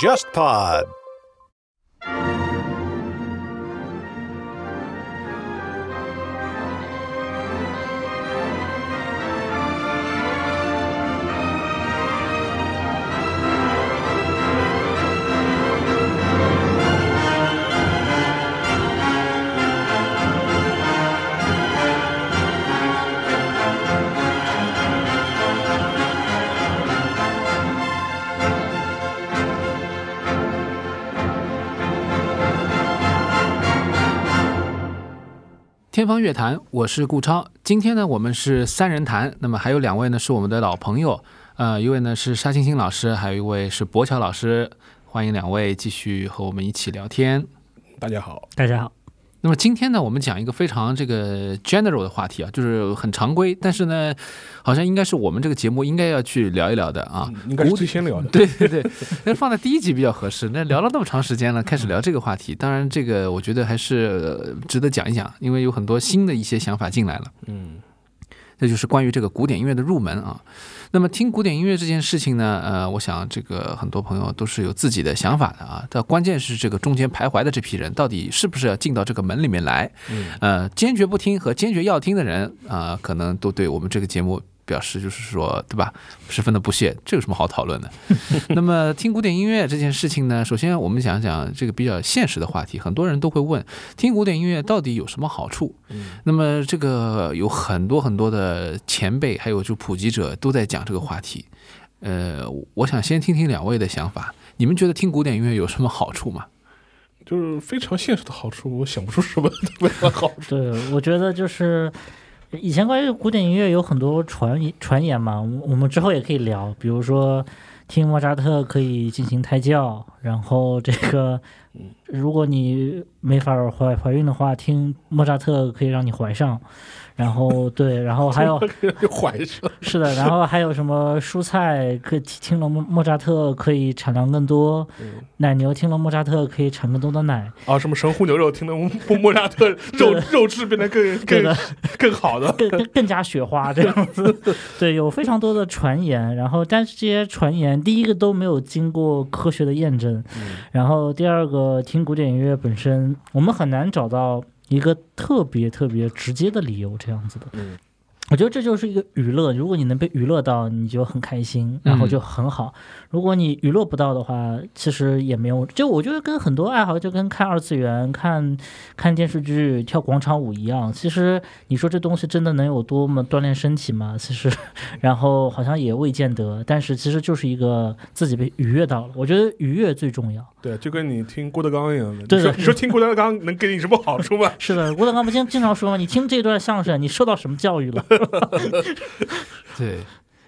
JustPod。天方乐坛，我是顾超。今天呢，我们是三人谈，那么还有两位呢是我们的老朋友，呃，一位呢是沙欣欣老师，还有一位是博乔老师，欢迎两位继续和我们一起聊天。大家好，大家好。那么今天呢，我们讲一个非常这个 general 的话题啊，就是很常规，但是呢，好像应该是我们这个节目应该要去聊一聊的啊。应该是最先聊的。对 对对，那放在第一集比较合适。那聊了那么长时间了，开始聊这个话题，当然这个我觉得还是呃值得讲一讲，因为有很多新的一些想法进来了。嗯，这就是关于这个古典音乐的入门啊。那么听古典音乐这件事情呢，呃，我想这个很多朋友都是有自己的想法的啊。但关键是这个中间徘徊的这批人，到底是不是要进到这个门里面来？嗯呃，坚决不听和坚决要听的人啊、可能都对我们这个节目表示就是说，对吧？十分的不屑，这有什么好讨论的？那么听古典音乐这件事情呢，首先我们讲讲这个比较现实的话题，很多人都会问，听古典音乐到底有什么好处？嗯那么这个有很多很多的前辈，还有就普及者都在讲这个话题。呃，我想先听听两位的想法，你们觉得听古典音乐有什么好处吗？就是非常现实的好处，我想不出什么特别的好处。对，我觉得就是以前关于古典音乐有很多传传言嘛，我们之后也可以聊，比如说听莫扎特可以进行胎教，然后这个如果你没法怀怀孕的话，听莫扎特可以让你怀上。然后 对，然后还有怀上，是的，然后还有什么蔬菜可以听了莫莫扎特可以产量更多，奶牛听了莫扎特可以产更多的奶，啊，什么神户牛肉听了莫莫扎特 肉肉质变得更更更好的。更更更加雪花这样子。对，有非常多的传言，然后但是这些传言，第一个都没有经过科学的验证，然后第二个听古典音乐本身，我们很难找到一个特别特别直接的理由这样子的。嗯我觉得这就是一个娱乐，如果你能被娱乐到，你就很开心，然后就很好。如果你娱乐不到的话，其实也没有。就我觉得跟很多爱好，就跟看二次元、看看电视剧、跳广场舞一样。其实你说这东西真的能有多么锻炼身体吗？其实，然后好像也未见得。但是其实就是一个自己被愉悦到了。我觉得愉悦最重要。对，就跟你听郭德纲一样的。对的你说你说听郭德纲能给你什么好处吗？是的，郭德纲不经经常说吗？你听这段相声，你受到什么教育了？对，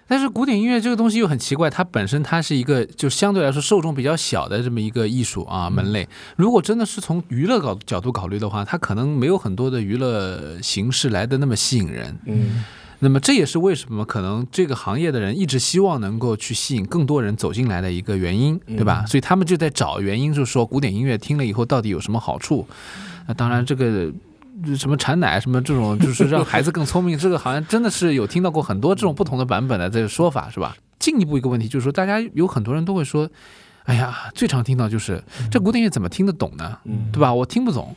但是古典音乐这个东西又很奇怪，它本身它是一个就相对来说受众比较小的这么一个艺术啊门类。如果真的是从娱乐角角度考虑的话，它可能没有很多的娱乐形式来的那么吸引人。嗯那么这也是为什么可能这个行业的人一直希望能够去吸引更多人走进来的一个原因，对吧？所以他们就在找原因，就是说古典音乐听了以后到底有什么好处？那当然这个。什么产奶什么这种，就是让孩子更聪明，这个好像真的是有听到过很多这种不同的版本的这个说法，是吧？进一步一个问题就是说，大家有很多人都会说，哎呀，最常听到就是这古典乐怎么听得懂呢？嗯对吧？我听不懂。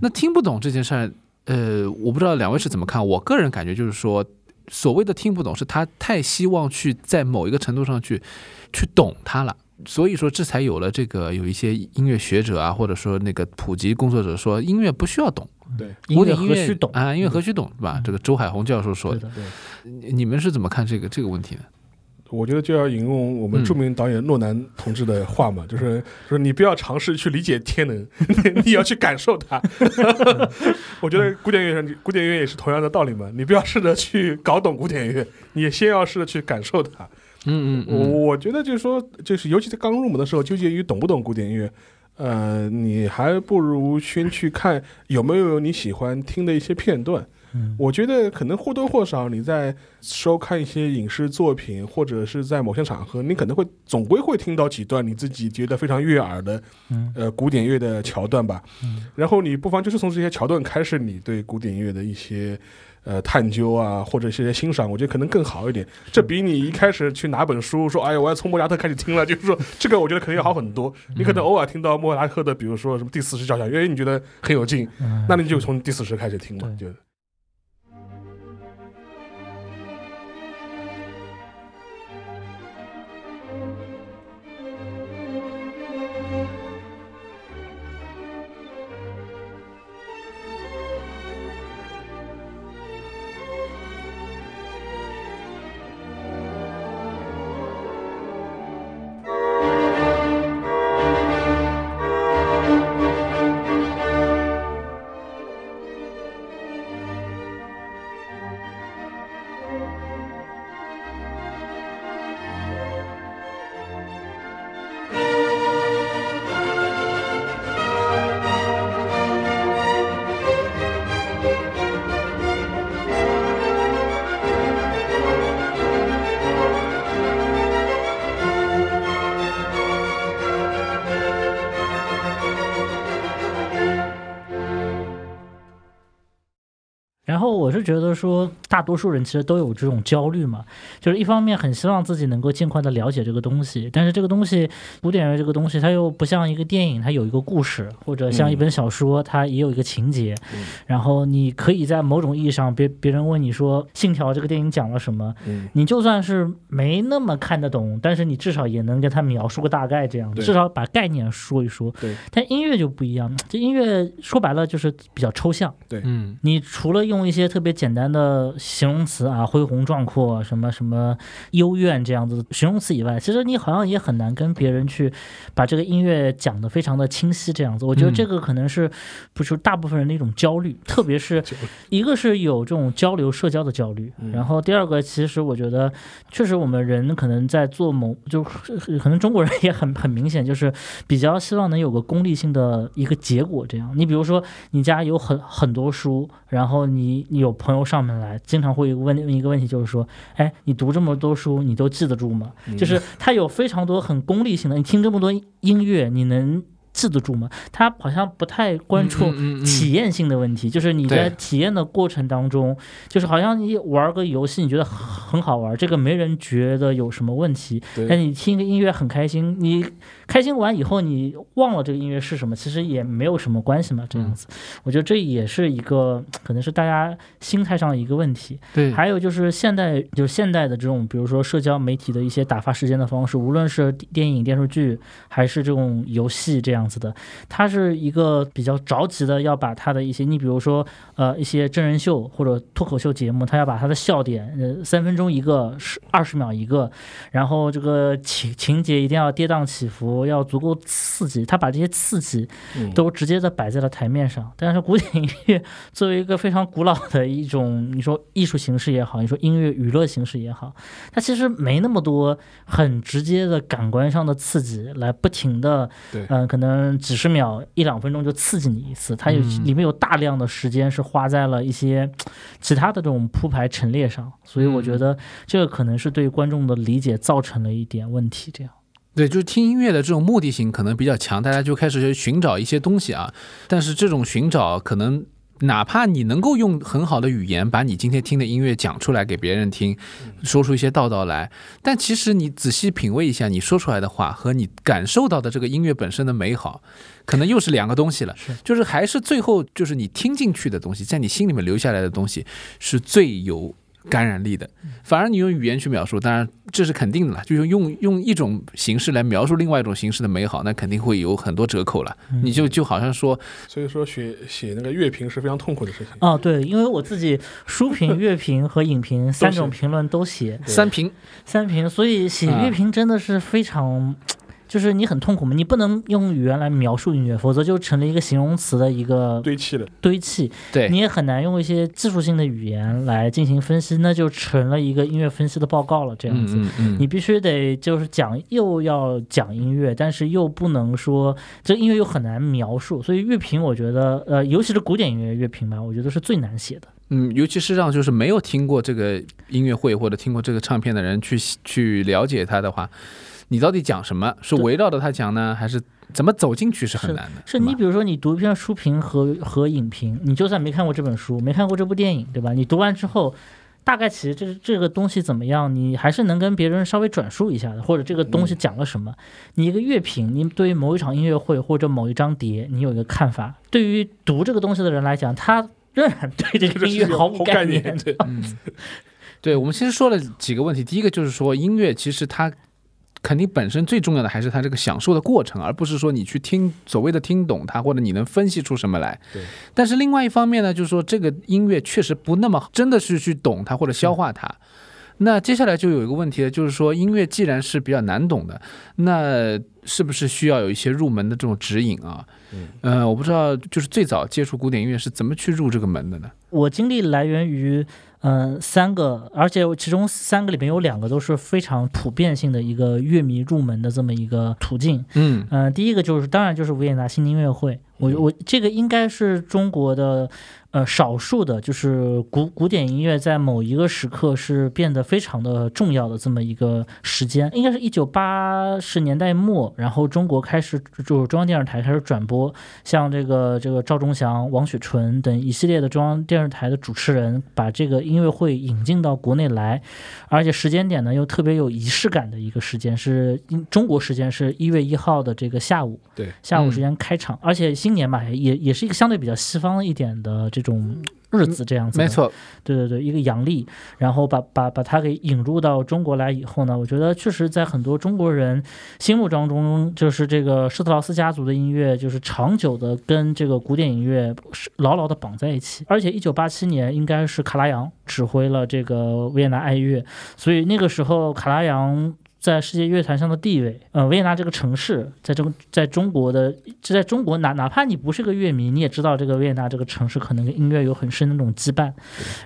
那听不懂这件事儿，呃，我不知道两位是怎么看。我个人感觉就是说，所谓的听不懂，是他太希望去在某一个程度上去去懂它了。所以说，这才有了这个有一些音乐学者啊，或者说那个普及工作者说，音乐不需要懂，对，古典音乐何须懂啊？音乐何须懂，是吧？嗯这个周海红教授说的。对，你你们是怎么看这个这个问题呢？我觉得就要引用我们著名导演诺兰同志的话嘛，就是说你不要尝试去理解天能，你要去感受它。我觉得古典乐上，古典乐也是同样的道理嘛，你不要试着去搞懂古典乐，你先要试着去感受它。嗯嗯我嗯，我觉得就是说，就是尤其在刚入门的时候，纠结于懂不懂古典音乐，呃，你还不如先去看有没有你喜欢听的一些片段。嗯我觉得可能或多或少你在收看一些影视作品，或者是在某些场合，你可能会总归会听到几段你自己觉得非常悦耳的嗯呃古典乐的桥段吧。嗯然后你不妨就是从这些桥段开始，你对古典音乐的一些呃探究啊，或者一些欣赏，我觉得可能更好一点。这比你一开始去拿本书说，哎呀，我要从莫扎特开始听了，就是说这个我觉得可能要好很多。你可能偶尔听到莫扎特的，比如说什么第四十交响乐，你觉得很有劲，嗯那你就从第四十开始听嘛，就。是觉得说，大多数人其实都有这种焦虑嘛，就是一方面很希望自己能够尽快的了解这个东西，但是这个东西古典乐这个东西，它又不像一个电影，它有一个故事，或者像一本小说，它也有一个情节。嗯。然后你可以在某种意义上，别别人问你说《信条》这个电影讲了什么，嗯，你就算是没那么看得懂，但是你至少也能跟他描述个大概，这样至少把概念说一说。对，但音乐就不一样，这音乐说白了就是比较抽象。对。嗯。你除了用一些特别简单的形容词啊，恢宏壮阔，什么什么幽怨这样子的形容词以外，其实你好像也很难跟别人去把这个音乐讲得非常的清晰这样子。我觉得嗯这个可能是不是大部分人的一种焦虑，特别是一个是有这种交流社交的焦虑，嗯然后第二个其实我觉得确实我们人可能在做某就是可能中国人也很很明显就是比较希望能有个功利性的一个结果这样。你比如说你家有很很多书，然后你你有朋友上门来，经常会问问一个问题，就是说，哎，你读这么多书，你都记得住吗？嗯就是他有非常多很功利性的，你听这么多音乐，你能记得住吗？他好像不太关注体验性的问题，就是你在体验的过程当中，就是好像你玩个游戏，你觉得很很好玩，这个没人觉得有什么问题，但，你听个音乐很开心，你开心完以后，你忘了这个音乐是什么，其实也没有什么关系嘛，这样子，我觉得这也是一个可能是大家心态上的一个问题。对，还有就是现代，就是现代的这种，比如说社交媒体的一些打发时间的方式，无论是电影、电视剧，还是这种游戏这样子的，它是一个比较着急的要把它的一些，你比如说呃一些真人秀或者脱口秀节目，它要把它的笑点，呃三分钟一个，十二十秒一个，然后这个情情节一定要跌宕起伏，要足够刺激，他把这些刺激嗯都直接的摆在了台面上。但是古典音乐作为一个非常古老的一种，你说艺术形式也好，你说音乐娱乐形式也好，它其实没那么多很直接的感官上的刺激，来不停的，对嗯、可能几十秒、一两分钟就刺激你一次。它有、嗯里面有大量的时间是花在了一些其他的这种铺排陈列上，所以我觉嗯得这个可能是对观众的理解造成了一点问题。这样，对，就是听音乐的这种目的性可能比较强，大家就开始去寻找一些东西啊。但是这种寻找可能，哪怕你能够用很好的语言把你今天听的音乐讲出来给别人听，说出一些道道来，但其实你仔细品味一下，你说出来的话和你感受到的这个音乐本身的美好，可能又是两个东西了。是就是还是最后就是你听进去的东西，在你心里面留下来的东西是最有感染力的。反而你用语言去描述，当然这是肯定的了，就是用用一种形式来描述另外一种形式的美好，那肯定会有很多折扣了。嗯你就就好像说，所以说写写那个乐评是非常痛苦的事情。哦，对，因为我自己书评、乐评和影评三种评论都写，三评，三评，所以写啊乐评真的是非常，就是你很痛苦嘛，你不能用语言来描述音乐，否则就成了一个形容词的一个堆砌了，堆砌，对你也很难用一些技术性的语言来进行分析，那就成了一个音乐分析的报告了，这样子。嗯嗯嗯，你必须得就是讲，又要讲音乐，但是又不能说这音乐又很难描述，所以乐评我觉得，呃，尤其是古典音乐乐评吧，我觉得是最难写的。嗯，尤其是让就是没有听过这个音乐会或者听过这个唱片的人去去了解它的话，你到底讲什么？是围绕着它讲呢，还是怎么走进去是很难的？吧是你比如说你读一篇书评和和影评，你就算没看过这本书，没看过这部电影，对吧？你读完之后。大概其实这这个东西怎么样，你还是能跟别人稍微转述一下的，或者这个东西讲了什么。你一个乐评，你对于某一场音乐会或者某一张碟，你有一个看法。对于读这个东西的人来讲，他仍然对这个音乐毫无概念。对，嗯，对，我们其实说了几个问题。第一个就是说，音乐其实它肯定本身最重要的还是它这个享受的过程，而不是说你去听所谓的听懂它，或者你能分析出什么来。对。但是另外一方面呢，就是说这个音乐确实不那么真的是去懂它或者消化它。那接下来就有一个问题了，就是说音乐既然是比较难懂的，那是不是需要有一些入门的这种指引啊？嗯，呃，我不知道，就是最早接触古典音乐是怎么去入这个门的呢？我经历来源于嗯、呃三个，而且其中三个里面有两个都是非常普遍性的一个乐迷入门的这么一个途径。嗯嗯、第一个就是当然就是维也纳新年音乐会，我我这个应该是中国的呃少数的，就是古古典音乐在某一个时刻是变得非常的重要的这么一个时间，应该是一九八十年代末，然后中国开始就是中央电视台开始转播，像这个这个赵忠祥、王雪纯等一系列的中央电视台的主持人把这个音乐会引进到国内来，而且时间点呢又特别有仪式感的一个时间，是中国时间是一月一号的这个下午，对，下午时间开场，而且新年嘛也也是一个相对比较西方一点的这种日子这样子，没，错，对对对，一个阳历，然后把把把它给引入到中国来以后呢，我觉得确实在很多中国人心目当中，就是这个施特劳斯家族的音乐，就是长久的跟这个古典音乐是牢牢的绑在一起。而且一九八七年应该是卡拉扬指挥了这个维也纳爱乐，所以那个时候卡拉扬。在世界乐坛上的地位，呃，维也纳这个城市，在中在中国的，就在中国哪哪怕你不是个乐迷，你也知道这个维也纳这个城市可能跟音乐有很深的那种羁绊。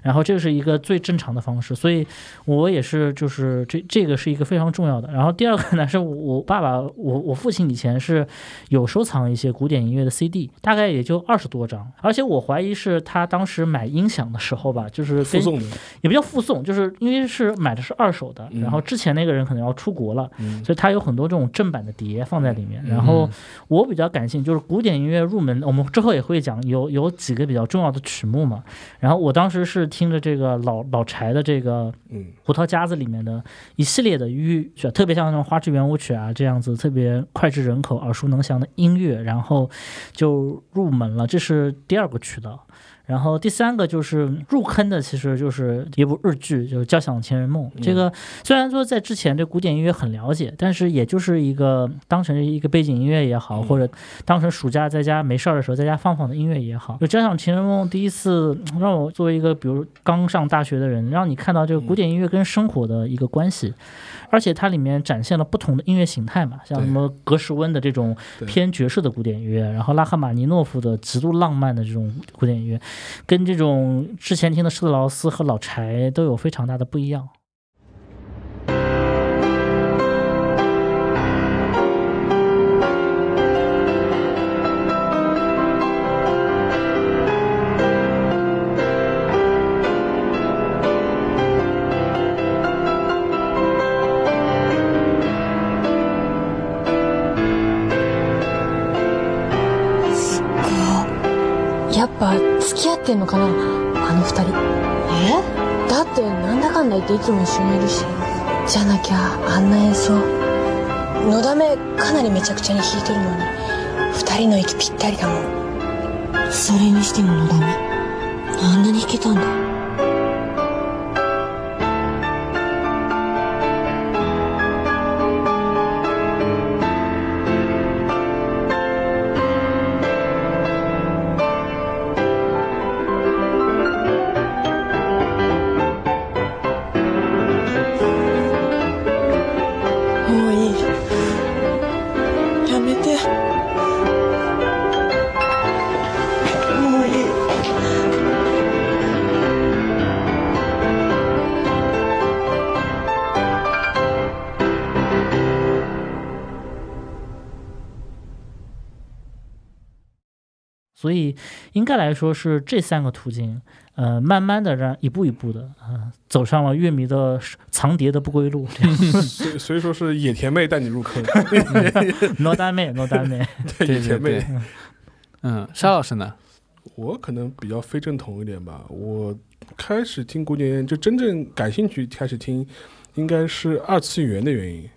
然后这是一个最正常的方式，所以我也是就是这这个是一个非常重要的。然后第二个呢，是我爸爸，我我父亲以前是有收藏一些古典音乐的 CD，大概也就二十多张，而且我怀疑是他当时买音响的时候吧，就是跟附送的，也不叫附送，就是因为是买的是二手的，嗯然后之前那个人可能要出国了，嗯所以它有很多这种正版的碟放在里面。然后我比较感兴趣，就是古典音乐入门，我们之后也会讲有有几个比较重要的曲目嘛。然后我当时是听着这个老老柴的这个嗯《胡桃夹子》里面的一系列的乐曲，特别像那种花之圆舞曲啊这样子，特别脍炙人口、耳熟能详的音乐，然后就入门了。这是第二个渠道。然后第三个就是入坑的，其实就是一部日剧，就是《交响情人梦》。这个虽然说在之前对古典音乐很了解，但是也就是一个当成一个背景音乐也好，或者当成暑假在家没事儿的时候在家放放的音乐也好。就《交响情人梦》第一次让我作为一个比如刚上大学的人，让你看到这个古典音乐跟生活的一个关系，而且它里面展现了不同的音乐形态嘛，像什么格什温的这种偏爵士的古典音乐，然后拉赫玛尼诺夫的极度浪漫的这种古典音乐，跟这种之前听的施特劳斯和老柴都有非常大的不一样。ってんのかな？あの二人。え？だってなんだかんだ言っていつも一緒にいるし。じゃなきゃあんな演奏。のだめかなりめちゃくちゃに弾いてるのに。二人の息ぴったりだもん。それにしてものだめ。あんなに弾けたんだ。もいい。やめて。所以应该来说是这三个途径，呃，慢慢的让一步一步的啊、走上了乐迷的藏碟的不归路。所以所以说是野田妹带你入坑，，no 单妹，no 单妹，对对野田妹。嗯，沙老师呢？我可能比较非正统一点吧。我开始听古典乐，就真正感兴趣开始听，应该是二次元的原因。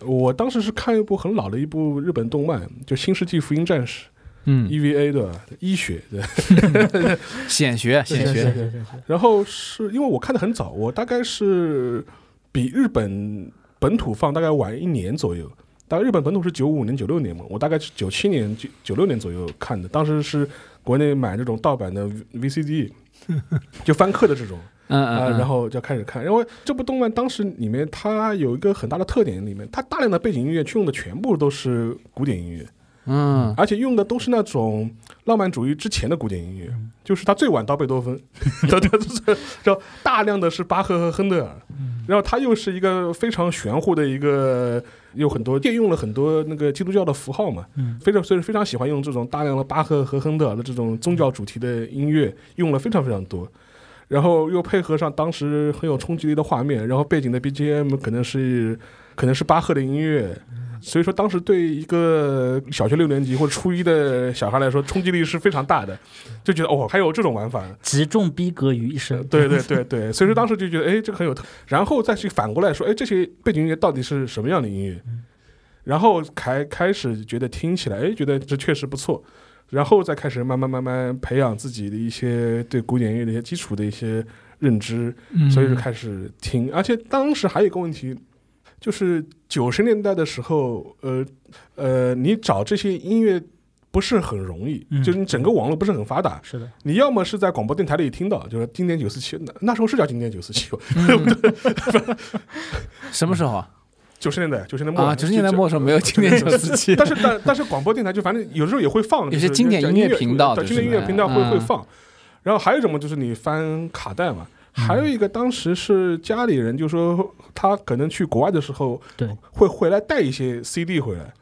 我当时是看一部很老的一部日本动漫，就《新世纪福音战士》嗯，EVA 对吧？医学 对。显学，是显学，然后是因为我看的很早，我大概是比日本本土放大概晚一年左右。大概日本本土是九五年、九六年嘛，我大概是九七年、九九六年左右看的。当时是国内买这种盗版的 VCD，就翻刻的这种啊、嗯嗯，然后就开始看。因为这部动漫当时里面它有一个很大的特点，里面它大量的背景音乐用的全部都是古典音乐，嗯。而且用的都是那种浪漫主义之前的古典音乐，嗯。就是他最晚到贝多芬，对对对，就大量的是巴赫和亨德尔，嗯。然后他又是一个非常玄乎的一个，有很多借用了很多那个基督教的符号嘛，嗯。非常所以非常喜欢用这种大量的巴赫和亨德尔的这种宗教主题的音乐，用了非常非常多。然后又配合上当时很有冲击力的画面，然后背景的 BGM 可能是可能是巴赫的音乐，所以说当时对一个小学六年级或者初一的小孩来说，冲击力是非常大的，就觉得哦，还有这种玩法。集中逼格于一身。对对对对，所以说当时就觉得，哎，这个很有特，然后再去反过来说，哎，这些背景音乐到底是什么样的音乐？然后开开始觉得听起来，哎，觉得这确实不错，然后再开始慢慢慢慢培养自己的一些对古典音乐的一些基础的一些认知，嗯，所以就开始听。而且当时还有一个问题，就是九十年代的时候，呃呃，你找这些音乐。不是很容易，嗯就是你整个网络不是很发达，是的，你要么是在广播电台里听到，就是经典九四七，那那时候是叫经典九四七，什么时候啊？九十年代，九十年代末啊，九十年代末的时候没有经典九四七，但是但但是广播电台就反正有时候也会放，有就是些经典音乐频道经典音乐频道会嗯会放。然后还有一种嘛，就是你翻卡带嘛。还有一个，当时是家里人就说他可能去国外的时候，对，会回来带一些 CD 回来，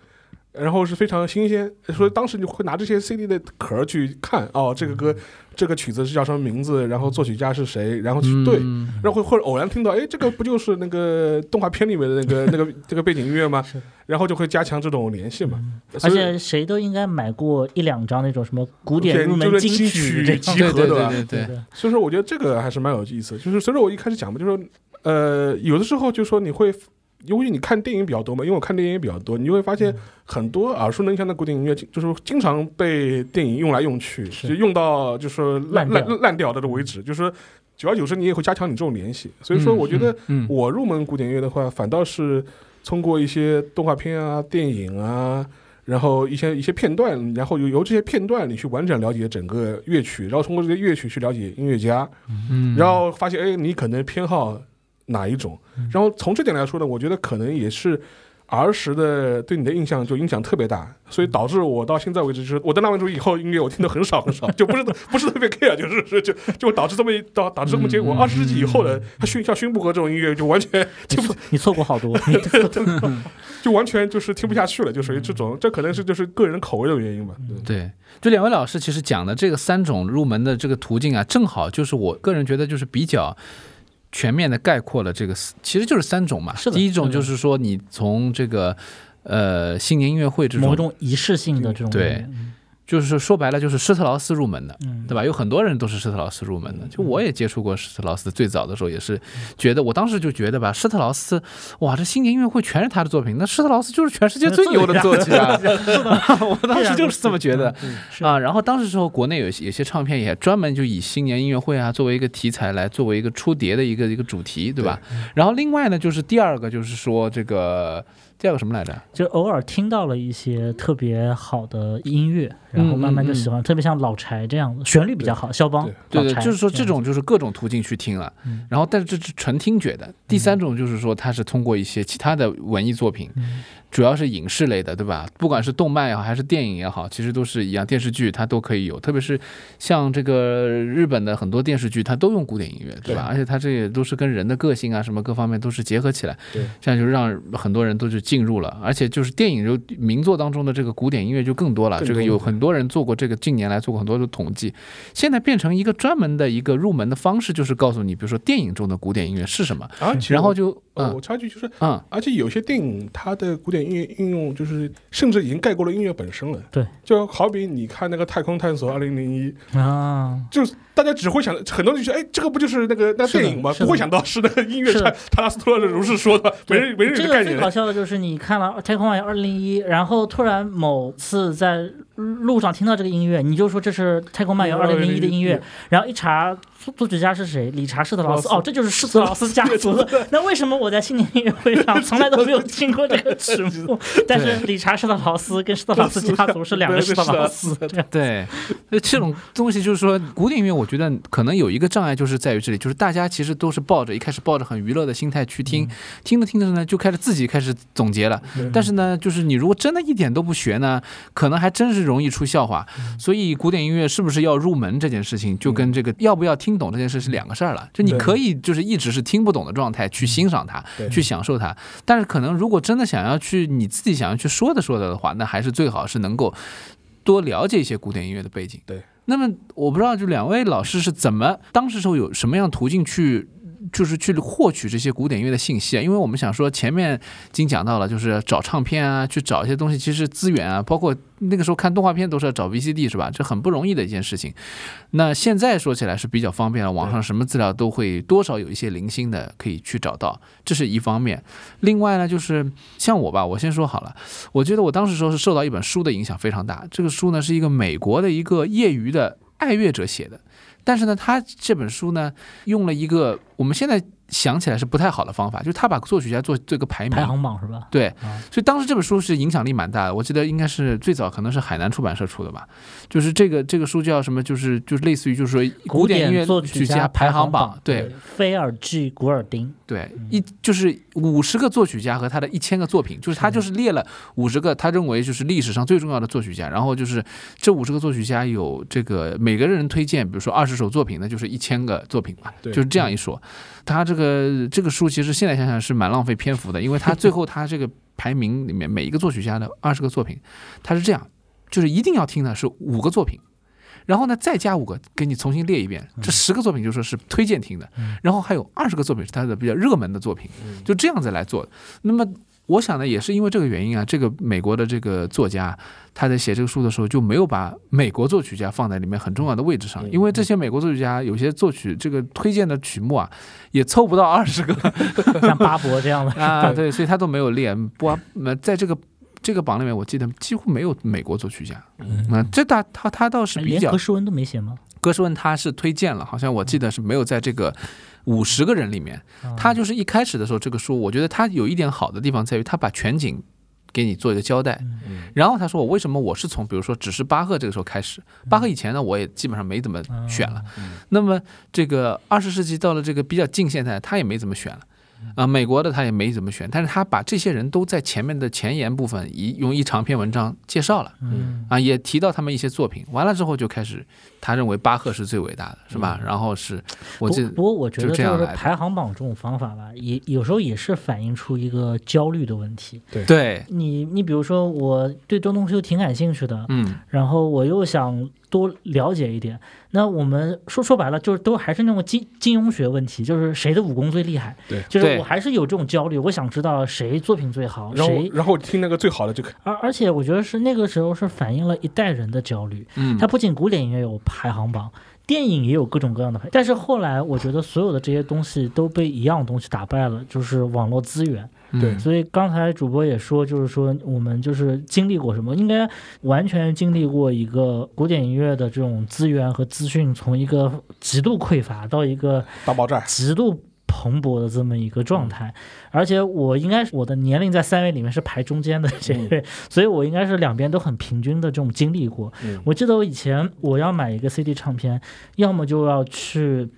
然后是非常新鲜，所以当时你会拿这些 CD 的壳去看，哦，这个歌这个曲子是叫什么名字，然后作曲家是谁，然后去对，嗯然后会或者偶然听到，哎，这个不就是那个动画片里面的那个 那个这个背景音乐吗？然后就会加强这种联系嘛。而且谁都应该买过一两张那种什么古典入门就是金金曲集合对对的吧对对。对。所以说，我觉得这个还是蛮有意思。就是随着我一开始讲嘛，就是说，呃，有的时候就说你会，由于你看电影比较多嘛，因为我看电影也比较多，你就会发嗯。现很多耳熟能详的古典音乐，就是经常被电影用来用去，就用到就是烂烂烂烂掉的为止。就是说，久而久之，你也会加强你这种联系。所以说，我觉得嗯我入门古典音乐的话，反倒是通过一些动画片啊、电影啊，然后一些一些片段，然后由由这些片段你去完整了解整个乐曲，然后通过这些乐曲去了解音乐家，嗯，然后发现哎，你可能偏好哪一种，然后从这点来说呢，我觉得可能也是。儿时的对你的印象就影响特别大，所以导致我到现在为止，就是我的浪漫主义以后音乐我听的很少很少，就不是不是特别 care，就是是就就导致这么一导导致这么结果。嗯二十世纪以后的，他熏像勋布格这种音乐就完全听不你错过好多。就完全就是听不下去了，就属于这种，这可能是就是个人口味的原因吧。对对，就两位老师其实讲的这个三种入门的这个途径啊，正好就是我个人觉得就是比较全面的概括了这个，其实就是三种嘛。是的第一种就是说你从这个呃新年音乐会这某种，种仪式性的这种对就是说白了就是施特劳斯入门的。嗯，对吧？有很多人都是施特劳斯入门的，就我也接触过施特劳斯，最早的时候也是觉得，我当时就觉得吧，施特劳斯，哇，这新年音乐会全是他的作品，那施特劳斯就是全世界最牛的作曲家 我当时就是这么觉得啊。然后当时时候国内有些有些唱片也专门就以新年音乐会啊作为一个题材来作为一个出碟的一个一个主题，对吧？然后另外呢，就是第二个就是说这个第二个什么来着？就偶尔听到了一些特别好的音乐，然后慢慢就喜欢，特别像老柴这样的，旋律比较好，肖邦对，对对，老柴就是说这种就是各种途径去听了，嗯。然后但是这是纯听觉的。第三种就是说它是通过一些其他的文艺作品，嗯主要是影视类的，对吧？不管是动漫也好，还是电影也好，其实都是一样，电视剧它都可以有。特别是像这个日本的很多电视剧，它都用古典音乐，对吧？而且它这也都是跟人的个性啊什么各方面都是结合起来，对，这样就让很多人都就进入了。而且就是电影就名作当中的这个古典音乐就更多了，多这个有很多多人做过这个，近年来做过很多的统计，现在变成一个专门的一个入门的方式，就是告诉你，比如说电影中的古典音乐是什么，而且然后就呃，嗯我插一句就是，嗯而且有些电影它的古典音乐应用，就是甚至已经盖过了音乐本身了。对，就好比你看那个《太空探索二零零一》，啊，就是大家只会想，很多人就说，哎，这个不就是那个那电影吗？不会想到是那个音乐塔拉斯托勒如是说的，没人没人有这个最搞。笑的就是你看了《太空漫游二零零一》，然后突然某次在路上听到这个音乐，你就说这是《太空漫游二零零一》的音乐，然后一查作作曲家是谁，理查施特劳斯，哦，这就是施特劳斯家族的。那为什么我在新年音乐会上 从来都没有听过这个曲目？但是理查施特劳斯跟施特劳斯家族是两个施特劳斯，这样。对，那这种东西就是说，古典音乐，我觉得可能有一个障碍，就是在于这里，就是大家其实都是抱着一开始抱着很娱乐的心态去听，听着听着呢，就开始自己开始总结了。对。但是呢，就是你如果真的一点都不学呢，可能还真是容易出笑话。所以，古典音乐是不是要入门这件事情，就跟这个要不要听懂这件事是两个事儿了。就你可以就是一直是听不懂的状态去欣赏它，去享受它，但是可能如果真的想要去你自己想要去说的说的的话，那还是最好是能够多了解一些古典音乐的背景。对，那么我不知道，就两位老师是怎么当时时候有什么样途径去。就是去获取这些古典音乐的信息啊，因为我们想说前面已经讲到了，就是找唱片啊，去找一些东西，其实资源啊，包括那个时候看动画片都是要找 VCD 是吧？这很不容易的一件事情。那现在说起来是比较方便了，网上什么资料都会多少有一些零星的可以去找到，这是一方面。另外呢，就是像我吧，我先说好了，我觉得我当时时候是受到一本书的影响非常大。这个书呢是一个美国的一个业余的爱乐者写的，但是呢，他这本书呢用了一个我们现在想起来是不太好的方法，就是他把作曲家做做一个排名，排行榜是吧？对啊，所以当时这本书是影响力蛮大的，我记得应该是最早可能是海南出版社出的吧，就是这个这个书叫什么，就是就是类似于就是说古典音乐作曲家排行榜，对，菲尔 G 古尔丁，对，一就是五十个作曲家和他的一千个作品，就是他就是列了五十个他认为就是历史上最重要的作曲家，然后就是这五十个作曲家有这个每个人推荐，比如说二十首作品，那就是一千个作品嘛，对。就是这样一说。他这个这个书其实现在想想是蛮浪费篇幅的，因为他最后他这个排名里面每一个作曲家的二十个作品，他是这样，就是一定要听的是五个作品。然后呢，再加五个，给你重新列一遍。这十个作品就说是推荐听的，然后还有二十个作品是他的比较热门的作品，就这样子来做。那么我想呢，也是因为这个原因啊，这个美国的这个作家他在写这个书的时候就没有把美国作曲家放在里面很重要的位置上，因为这些美国作曲家有些作曲这个推荐的曲目啊，也凑不到二十个 像巴伯这样的，啊，对，所以他都没有列。不，呃在这个。这个榜里面，我记得几乎没有美国作曲家，嗯，这大他他倒是比较连格什温都没写吗？格什温他是推荐了，好像我记得是没有在这个五十个人里面。啊他就是一开始的时候，这个书我觉得他有一点好的地方在于，他把全景给你做一个交代。然后他说我为什么我是从比如说只是巴赫这个时候开始，巴赫以前呢我也基本上没怎么选了。那么这个二十世纪到了这个比较近现代，他也没怎么选了。啊、美国的他也没怎么选，但是他把这些人都在前面的前言部分一用一长篇文章介绍了。嗯，啊，也提到他们一些作品，完了之后就开始，他认为巴赫是最伟大的，是吧？然后是，我不记不过我觉得就是这样的排行榜这种方法吧，也有时候也是反映出一个焦虑的问题。对，你你比如说，我对这东西又挺感兴趣的，嗯，然后我又想多了解一点。那我们说说白了，就是都还是那种金金庸学问题，就是谁的武功最厉害。对对就是我还是有这种焦虑，我想知道谁作品最好，然后谁。然后听那个最好的就可以而而且我觉得是那个时候是反映了一代人的焦虑。嗯它不仅古典音乐有排行榜，电影也有各种各样的排，但是后来我觉得所有的这些东西都被一样东西打败了，就是网络资源。对嗯所以刚才主播也说，就是说我们就是经历过什么，应该完全经历过一个古典音乐的这种资源和资讯从一个极度匮乏到一个大爆炸。极度蓬勃的这么一个状态。而且我应该是我的年龄在三位里面是排中间的这位，所以我应该是两边都很平均的这种经历过。嗯我记得我以前我要买一个 CD 唱片，要么就要去。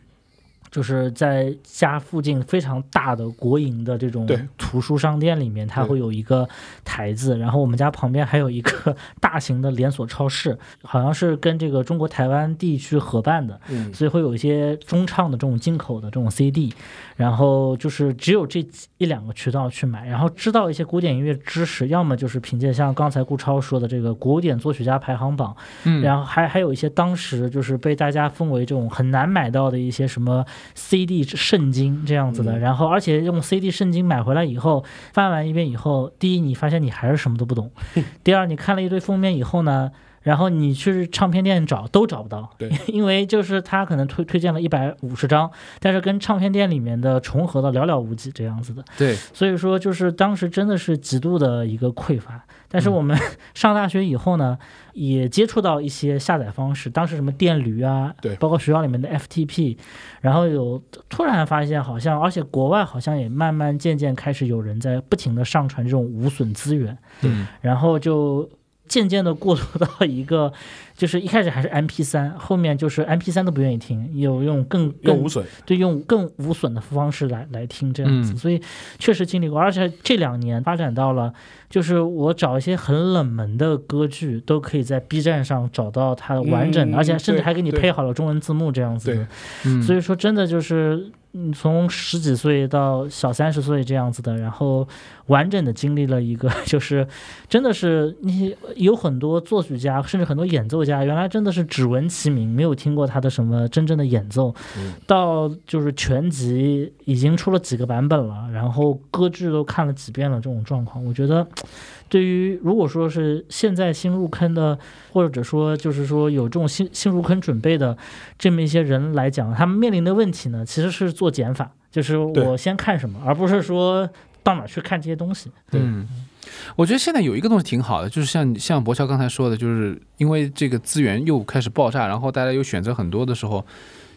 就是在家附近非常大的国营的这种图书商店里面，它会有一个台子，然后我们家旁边还有一个 大型的连锁超市，好像是跟这个中国台湾地区合办的，嗯，所以会有一些中唱的这种进口的这种 CD，然后就是只有这一两个渠道去买，然后知道一些古典音乐知识，要么就是凭借像刚才顾超说的这个古典作曲家排行榜，嗯，然后还还有一些当时就是被大家封为这种很难买到的一些什么 CD 圣经这样子的，嗯然后而且用 CD 圣经买回来以后翻完一遍以后，第一你发现你还是什么都不懂，第二你看了一堆封面以后呢。然后你去唱片店找都找不到，对，因为就是他可能推推荐了一百五十张，但是跟唱片店里面的重合的寥寥无几这样子的，对，所以说就是当时真的是极度的一个匮乏。但是嗯我们 上大学以后呢，也接触到一些下载方式，当时什么电驴啊，对。包括学校里面的 FTP，然后有突然发现好像，而且国外好像也慢慢渐渐开始有人在不停的上传这种无损资源，嗯然后就渐渐的过渡到一个，就是一开始还是 MP 三，后面就是 MP 三都不愿意听，有用更更无损，对，用更无损的方式来来听这样子，嗯。所以确实经历过，而且这两年发展到了，就是我找一些很冷门的歌剧，都可以在 B 站上找到它完整的，嗯而且甚至还给你配好了中文字幕这样子。嗯，所以说，真的就是，嗯，从十几岁到小三十岁这样子的，然后完整的经历了一个，就是真的是你有很多作曲家，甚至很多演奏家，原来真的是只闻其名，没有听过他的什么真正的演奏，嗯到就是全集已经出了几个版本了，然后歌剧都看了几遍了，这种状况，我觉得。对于如果说是现在新入坑的，或者说就是说有这种新新入坑准备的这么一些人来讲，他们面临的问题呢，其实是做减法，就是我先看什么，而不是说到哪儿去看这些东西。嗯，我觉得现在有一个东西挺好的，就是像像博乔刚才说的，就是因为这个资源又开始爆炸，然后大家又选择很多的时候，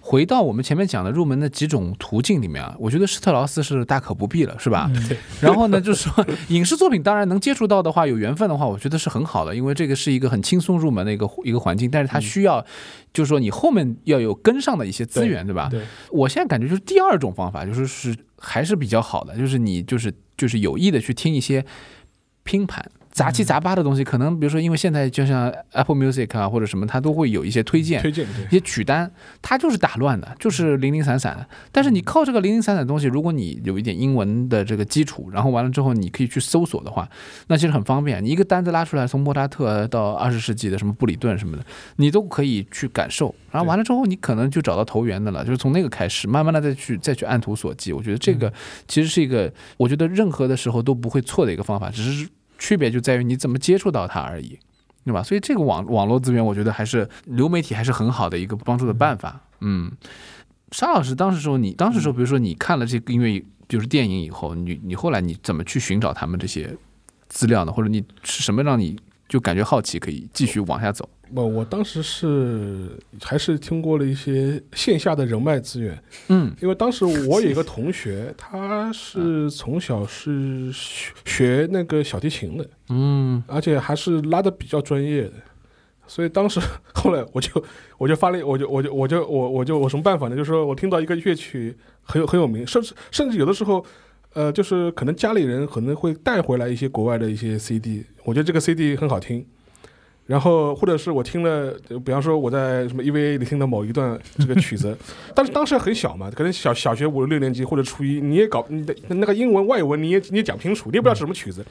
回到我们前面讲的入门的几种途径里面啊，我觉得施特劳斯是大可不必了，是吧？嗯 然后呢，就是说影视作品当然能接触到的话，有缘分的话，我觉得是很好的，因为这个是一个很轻松入门的一个一个环境，但是它需要，就是说你后面要有跟上的一些资源，对吧？对，我现在感觉就是第二种方法，就是是还是比较好的，就是你就是就是有意的去听一些拼盘。杂七杂八的东西，可能比如说，因为现在就像 Apple Music 啊或者什么，它都会有一些推荐，推荐一些曲单，它就是打乱的，就是零零散散的。但是你靠这个零零散散的东西，如果你有一点英文的这个基础，然后完了之后你可以去搜索的话，那其实很方便。你一个单子拉出来，从莫扎特到二十世纪的什么布里顿什么的，你都可以去感受。然后完了之后，你可能就找到投缘的了，就是从那个开始，慢慢的再去再去按图索骥。我觉得这个其实是一个，我觉得任何的时候都不会错的一个方法，只是区别就在于你怎么接触到它而已。对吧？所以这个网网络资源，我觉得还是流媒体还是很好的一个帮助的办法。嗯，沙老师当时说，你当时说，比如说你看了这个音乐，就是电影以后，你你后来你怎么去寻找他们这些资料呢？或者你是什么让你就感觉好奇，可以继续往下走？不，我当时是还是听过了一些线下的人脉资源，嗯因为当时 我有一个同学，他是从小是学学那个小提琴的，嗯而且还是拉的比较专业的，所以当时 后来我就我就发了，我就我就我就我我就我什么办法呢？就是说我听到一个乐曲很有很有名，甚至甚至有的时候，呃，就是可能家里人可能会带回来一些国外的一些 CD，我觉得这个 CD 很好听。然后，或者是我听了，呃比方说我在什么 EVA 里听的某一段 这个曲子，但是当时很小嘛，可能小小学五六年级或者初一，你也搞你的那个英文外文你也你也讲不清楚，你也不知道是什么曲子，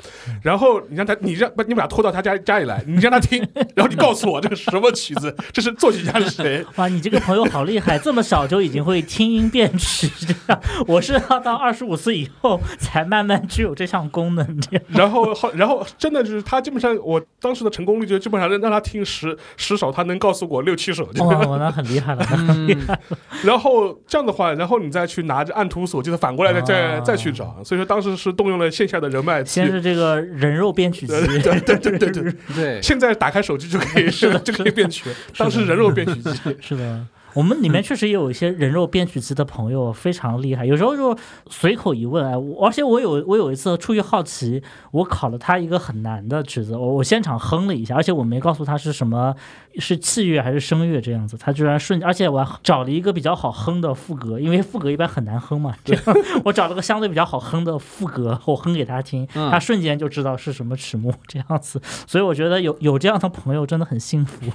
然后你让他你让把你把他拖到他家家里来，你让他听，然后你告诉我这个是什么曲子，这是作曲家是谁，哇，你这个朋友好厉害，这么小就已经会听音辨曲，这样。我是要到二十五岁以后才慢慢具有这项功能，这样。然后后然后真的就是他基本上我当时的成功率就基本上让让他听十十首，他能告诉我六七首，就哇，哦那很厉害了，很厉害。然后这样的话，然后你再去拿着按图索骥的反过来再再啊。再去找，所以说当时是动用了线下的人脉。先是这个人肉编曲机，对对对对对对，现在打开手机就可以是的，就可以编曲。当时人肉编曲机，是的，我们里面确实也有一些人肉编曲机的朋友，非常厉害。有时候就随口一问，哎，我而且我有我有一次出于好奇，我考了他一个很难的曲子，我我现场哼了一下，而且我没告诉他是什么，是器乐还是声乐这样子，他居然瞬，而且我还找了一个比较好哼的副歌，因为副歌一般很难哼嘛，这样 我找了个相对比较好哼的副歌，我哼给他听，嗯他瞬间就知道是什么曲目这样子，所以我觉得有有这样的朋友真的很幸福。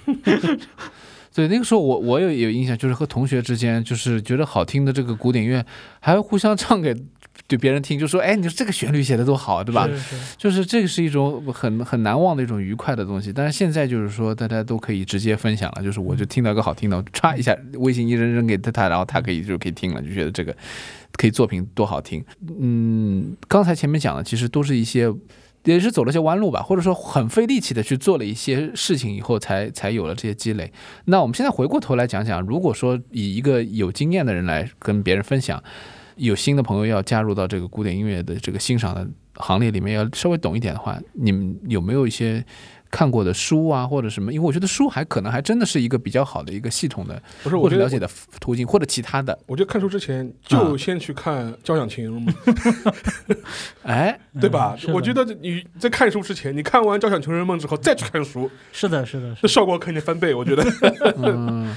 对，那个时候我我有有印象，就是和同学之间，就是觉得好听的这个古典乐，还会互相唱给对别人听，就说，哎，你说这个旋律写的多好，对吧？是是就是这个是一种很很难忘的一种愉快的东西。但是现在就是说，大家都可以直接分享了，就是我就听到一个好听的，我歘一下微信一扔扔给他，他然后他可以就可以听了，就觉得这个可以作品多好听。嗯，刚才前面讲的其实都是一些。也是走了些弯路吧，或者说很费力气的去做了一些事情以后才，才有了这些积累。那我们现在回过头来讲讲，如果说以一个有经验的人来跟别人分享，有新的朋友要加入到这个古典音乐的这个欣赏的行列里面，要稍微懂一点的话，你们有没有一些看过的书啊，或者什么？因为我觉得书还可能还真的是一个比较好的一个系统的不是，我了解的途径，或者其他的。我觉得看书之前就先去看交响情人梦，哎，对吧我觉得你在看书之前，你看完交响情人梦之后再去看书，是的，是的，是这效果肯定翻倍。我觉得，嗯，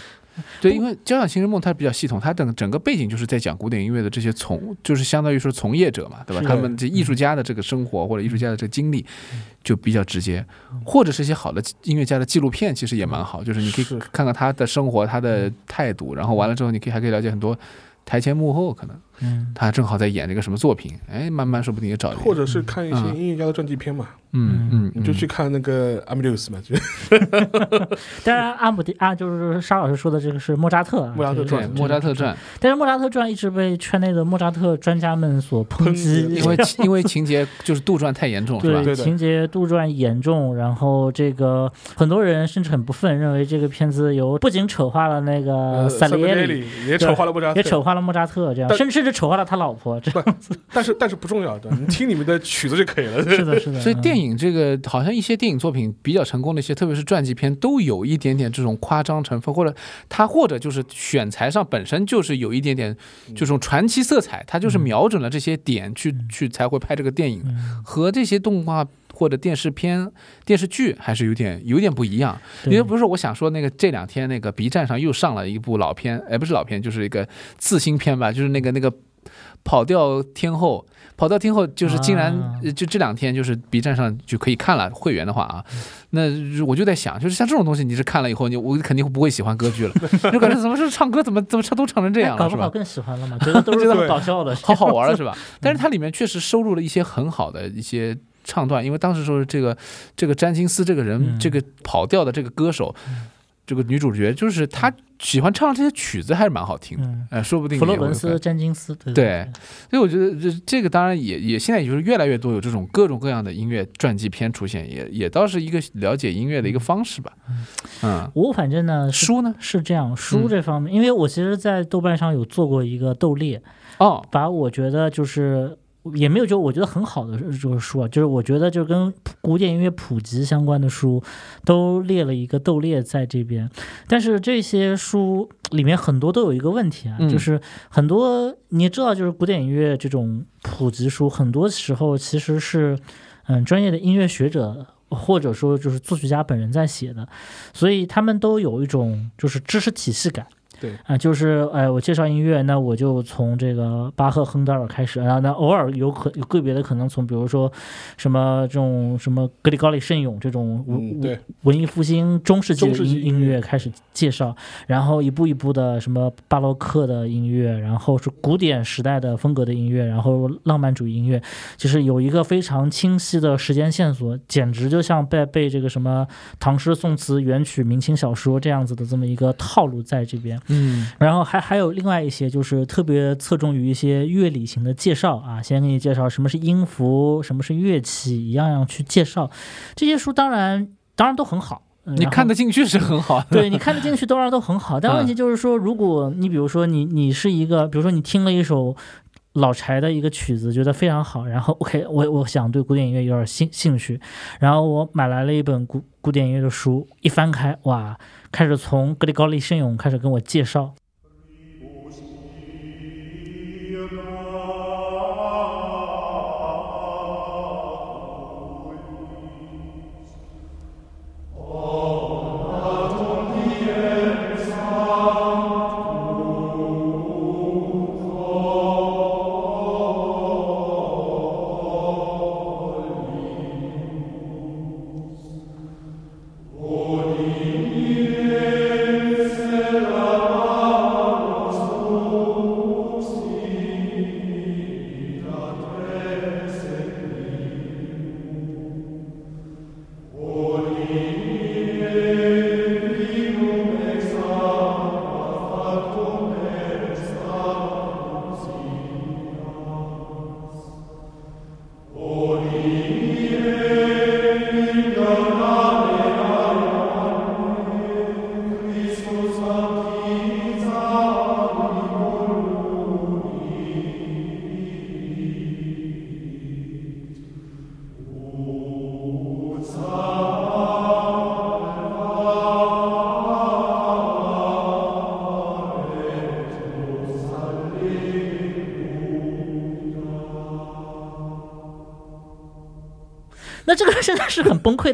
对，因为《交响情人梦》它比较系统，它整整个背景就是在讲古典音乐的这些从，就是相当于说从业者嘛，对吧？他们这艺术家的这个生活或者艺术家的这个经历就比较直接，或者是一些好的音乐家的纪录片，其实也蛮好，就是你可以看看他的生活、他的态度，然后完了之后，你可以还可以了解很多台前幕后，可能嗯，他正好在演这个什么作品，哎，慢慢说不定也找或者是看一些嗯。音乐家的传记片嘛，嗯嗯，你就嗯去看那个阿米六斯嘛，就。当然阿姆迪啊，就是沙老师说的这个是莫扎特啊，莫扎特传莫扎特传，但是莫扎特传一直被圈内的莫扎特专家们所抨抨击，因为 因为情节就是杜撰太严重，是吧？对情节杜撰严重，然后这个很多人甚至很不忿，认为这个片子有不仅丑化了那个呃萨利耶里，也丑化了莫扎特，也丑化了莫扎特，这样但甚至甚至扯化了他老婆，这样子但是但是不重要的，你听你们的曲子就可以了。是的，是的。所以电影影这个好像一些电影作品比较成功的一些，特别是传记片，都有一点点这种夸张成分，或者它或者就是选材上本身就是有一点点这种传奇色彩，它就是瞄准了这些点去去才会拍这个电影，和这些动画。或者电视片、电视剧还是有点有点不一样，因为不是我想说那个这两天那个 B 站上又上了一部老片，哎，不是老片，就是一个次新片吧，就是那个那个跑调天后，跑调天后就是竟然、就这两天就是 B 站上就可以看了，会员的话啊，那我就在想，就是像这种东西，你是看了以后，你我肯定不会喜欢歌剧了，就感觉怎么是唱歌怎么怎么唱都唱成这样了，是吧？更喜欢了嘛？觉得都是这么搞笑的，好好玩了 是吧？但是它里面确实收录了一些很好的一些唱段，因为当时说是这个这个詹金斯这个人，嗯。这个跑调的这个歌手，这个女主角，就是她喜欢唱这些曲子，还是蛮好听的。嗯，哎，说不定弗洛伦斯、詹金斯，对对。所以我觉得这这个当然也也现在也就是越来越多有这种各种各样的音乐传记片出现，也也倒是一个了解音乐的一个方式吧。嗯，我反正呢书呢？是这样，书嗯。这方面，因为我其实，在豆瓣上有做过一个斗列，哦，把我觉得就是也没有就我觉得很好的就是书啊，就是我觉得就跟古典音乐普及相关的书都列了一个斗列在这边，但是这些书里面很多都有一个问题啊，嗯就是很多你也知道，就是古典音乐这种普及书，很多时候其实是嗯专业的音乐学者。或者说就是作曲家本人在写的，所以他们都有一种就是知识体系感。对。啊、就是哎，我介绍音乐，那我就从这个巴赫、亨德尔开始，然后那偶尔有可有个别的可能从比如说什么这种什么格里高利圣咏这种文、嗯，文艺复兴中世纪的音音音乐乐开始介绍，然后一步一步的什么巴洛克的音乐，然后是古典时代的风格的音乐，然后浪漫主义音乐，就是有一个非常清晰的时间线索，简直就像被被这个什么唐诗宋词元曲明清小说这样子的这么一个套路在这边。嗯然后还还有另外一些，就是特别侧重于一些乐理型的介绍啊，先给你介绍什么是音符，什么是乐器，一样样去介绍。这些书当然当然都很好，嗯你看得进去是很好的。对你看得进去，当然都很好。但嗯问题就是说，如果你比如说你你是一个，比如说你听了一首老柴的一个曲子，觉得非常好，然后 OK，我我想对古典音乐有点兴兴趣，然后我买来了一本古古典音乐的书，一翻开，哇，开始从格里高利圣咏开始跟我介绍。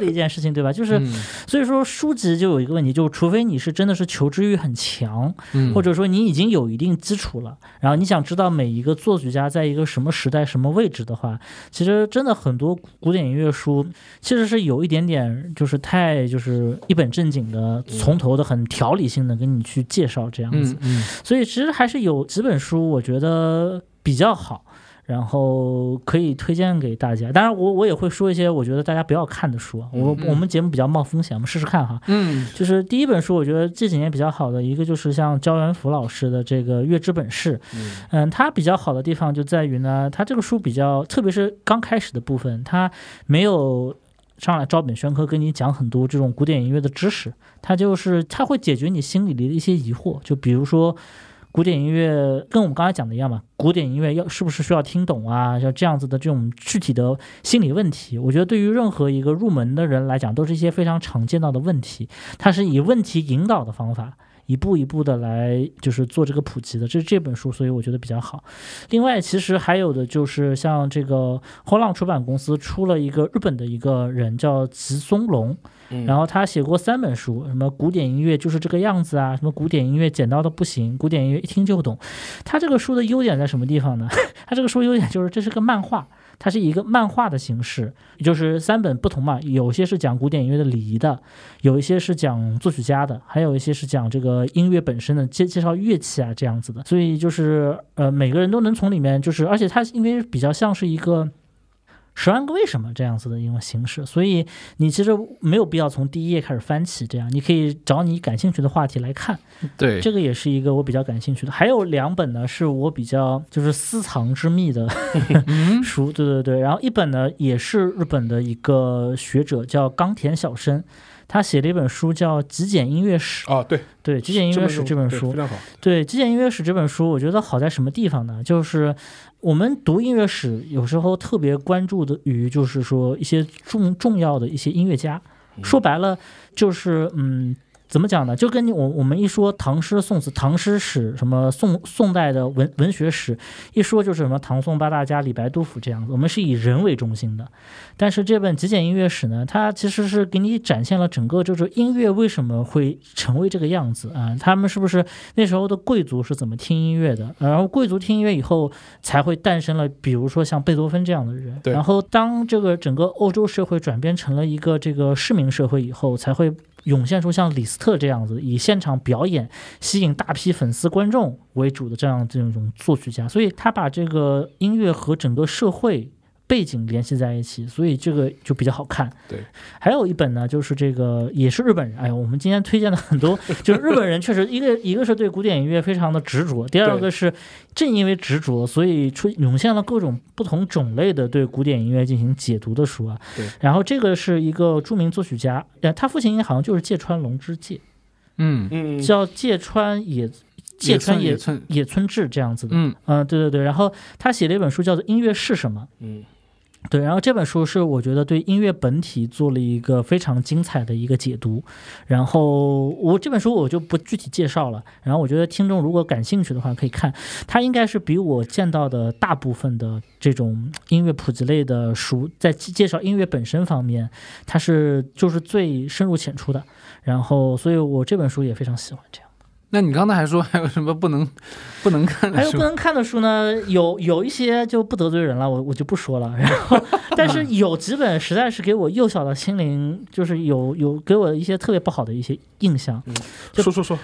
一件事情，对吧？就是，嗯所以说书籍就有一个问题，就除非你是真的是求知欲很强，嗯或者说你已经有一定基础了，然后你想知道每一个作曲家在一个什么时代、什么位置的话，其实真的很多古典音乐书其实是有一点点就是太就是一本正经的，从头的很条理性的跟你去介绍这样子。所以其实还是有几本书，我觉得比较好，然后可以推荐给大家。当然我，我也会说一些我觉得大家不要看的书啊。我嗯我们节目比较冒风险，我们试试看哈。嗯就是第一本书，我觉得这几年比较好的一个就是像焦元福老师的这个《月之本事》，嗯嗯，它比较好的地方就在于呢，它这个书比较，特别是刚开始的部分，它没有上来照本宣科跟你讲很多这种古典音乐的知识，它就是它会解决你心里的一些疑惑，就比如说。古典音乐跟我们刚才讲的一样嘛，古典音乐要是不是需要听懂啊？像这样子的这种具体的心理问题，我觉得对于任何一个入门的人来讲，都是一些非常常见到的问题。它是以问题引导的方法，一步一步的来就是做这个普及的，这是这本书，所以我觉得比较好。另外，其实还有的就是像这个后浪出版公司出了一个日本的一个人叫吉松隆，然后他写过三本书，什么古典音乐就是这个样子啊，什么古典音乐简到的不行，古典音乐一听就懂。他这个书的优点在什么地方呢？他这个书优点就是这是个漫画。它是一个漫画的形式，就是三本不同嘛，有些是讲古典音乐的礼仪的，有一些是讲作曲家的，还有一些是讲这个音乐本身的介介绍乐器啊这样子的。所以就是呃每个人都能从里面就是，而且它因为比较像是一个。十万个为什么这样子的一种形式，所以你其实没有必要从第一页开始翻起，这样你可以找你感兴趣的话题来看。对，这个也是一个我比较感兴趣的。还有两本呢，是我比较就是私藏之秘的嗯 书，对对对。然后一本呢，也是日本的一个学者叫冈田小生，他写了一本书叫《极简音乐史》。啊，对，对，《极简音乐史》这本书对非，常好。对《极简音乐史》这本书，我觉得好在什么地方呢？就是我们读音乐史，有时候特别关注的于，就是说一些重重要的一些音乐家。说白了，就是嗯。怎么讲呢？就跟你我我们一说唐诗宋词、唐诗史，什么宋宋代的文文学史，一说就是什么唐宋八大家、李白、杜甫这样子。我们是以人为中心的，但是这本极简音乐史呢，它其实是给你展现了整个就是音乐为什么会成为这个样子啊？他们是不是那时候的贵族是怎么听音乐的？然后贵族听音乐以后，才会诞生了，比如说像贝多芬这样的人。然后当这个整个欧洲社会转变成了一个这个市民社会以后，才会涌现出像李斯特这样子以现场表演吸引大批粉丝观众为主的这样这种作曲家，所以他把这个音乐和整个社会背景联系在一起，所以这个就比较好看。对，还有一本呢，就是这个也是日本人。哎呀，我们今天推荐的很多，就是日本人确实一个一个是对古典音乐非常的执着，第二个是正因为执着，所以出涌现了各种不同种类的对古典音乐进行解读的书啊。对，然后这个是一个著名作曲家，呃，他父亲好像就是芥川龙之介，嗯嗯，叫芥川野芥川野野村，野村志这样子的。嗯嗯，对对对，然后他写了一本书叫做《音乐是什么》。嗯对，然后这本书是我觉得对音乐本体做了一个非常精彩的一个解读，然后我这本书我就不具体介绍了，然后我觉得听众如果感兴趣的话可以看，它应该是比我见到的大部分的这种音乐普及类的书，在介绍音乐本身方面，它是就是最深入浅出的，然后所以我这本书也非常喜欢这样。那你刚才还说 还有什么不能不能看的书还有不？能看的书呢，有有一些就不得罪人了，我我就不说了。然后，但是有几本实在是给我幼小的心灵，就是有有给我一些特别不好的一些印象。就说说说，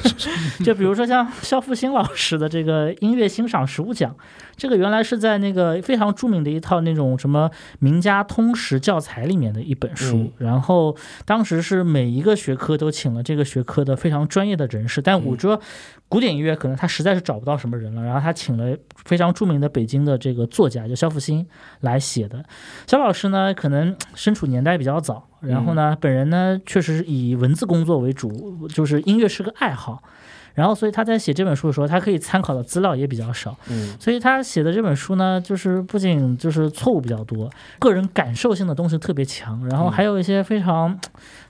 就比如说像肖复兴老师的这个音乐欣赏实务奖，这个原来是在那个非常著名的一套那种什么名家通识教材里面的一本书，嗯然后当时是每一个学科都请了这个学科的非常专业的人士，但我觉得古典音乐可能他实在是找不到什么人了，然后他请了非常著名的北京的这个作家，就肖复兴来写的。肖老师呢，可能身处年代比较早，然后呢，本人呢确实是以文字工作为主，就是音乐是个爱好。然后，所以他在写这本书的时候，他可以参考的资料也比较少，嗯所以他写的这本书呢，就是不仅就是错误比较多，个人感受性的东西特别强，然后还有一些非常，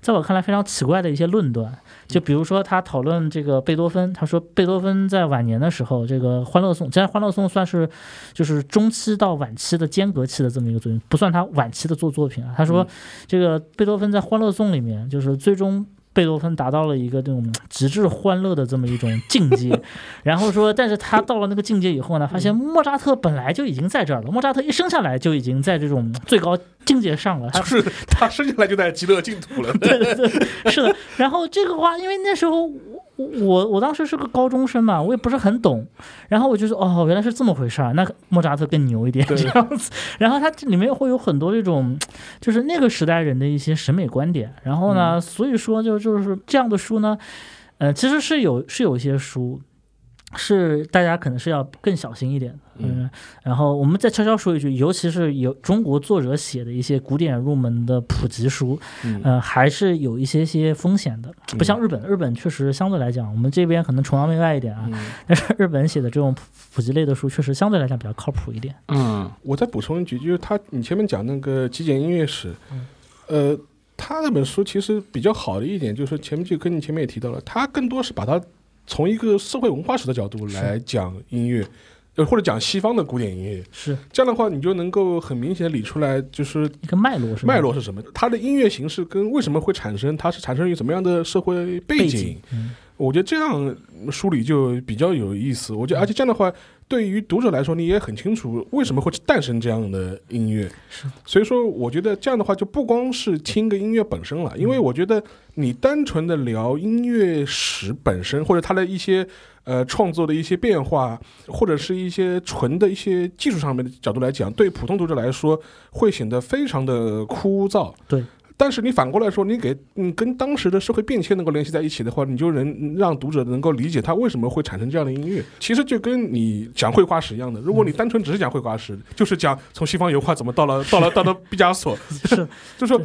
在我看来非常奇怪的一些论断。就比如说他讨论这个贝多芬，他说贝多芬在晚年的时候，这个《欢乐颂》，其实《欢乐颂》算是就是中期到晚期的间隔期的这么一个作品，不算他晚期的做作品啊。他说这个贝多芬在《欢乐颂》里面，就是最终。贝多芬达到了一个这种极致欢乐的这么一种境界，然后说，但是他到了那个境界以后呢，发现莫扎特本来就已经在这儿了，莫扎特一生下来就已经在这种最高境界上了，他就是他生下来就在极乐净土了。对对对，是的。然后这个话，因为那时候我我我当时是个高中生嘛，我也不是很懂。然后我就说，哦，原来是这么回事儿。那莫扎特更牛一点对 这样子。然后它这里面会有很多这种，就是那个时代人的一些审美观点。然后呢，所以说就就是这样的书呢，呃，其实是有是有一些书。是大家可能是要更小心一点的，嗯，然后我们再悄悄说一句，尤其是有中国作者写的一些古典入门的普及书，嗯。呃，还是有一些些风险的，不像日本，日本确实相对来讲，我们这边可能崇洋媚外一点啊，嗯。但是日本写的这种普普及类的书，确实相对来讲比较靠谱一点。嗯。我再补充一句，就是他你前面讲那个极简音乐史，呃，他那本书其实比较好的一点就是前面就跟你前面也提到了，他更多是把它从一个社会文化史的角度来讲音乐。呃，或者讲西方的古典音乐，是。这样的话，你就能够很明显理出来，就是一个脉络是脉络是什么，它的音乐形式跟为什么会产生，它是产生于什么样的社会背景？背景，，嗯。我觉得这样梳理就比较有意思。我觉得，而且这样的话，对于读者来说，你也很清楚为什么会诞生这样的音乐。是，所以说，我觉得这样的话，就不光是听个音乐本身了，因为我觉得你单纯的聊音乐史本身，或者它的一些呃创作的一些变化，或者是一些纯的一些技术上面的角度来讲，对普通读者来说会显得非常的枯燥。对。但是你反过来说，你给你跟当时的社会变迁能够联系在一起的话，你就能让读者能够理解他为什么会产生这样的音乐。其实就跟你讲绘画史一样的，如果你单纯只是讲绘画史，就是讲从西方油画怎么到了到了到了毕加索，是就说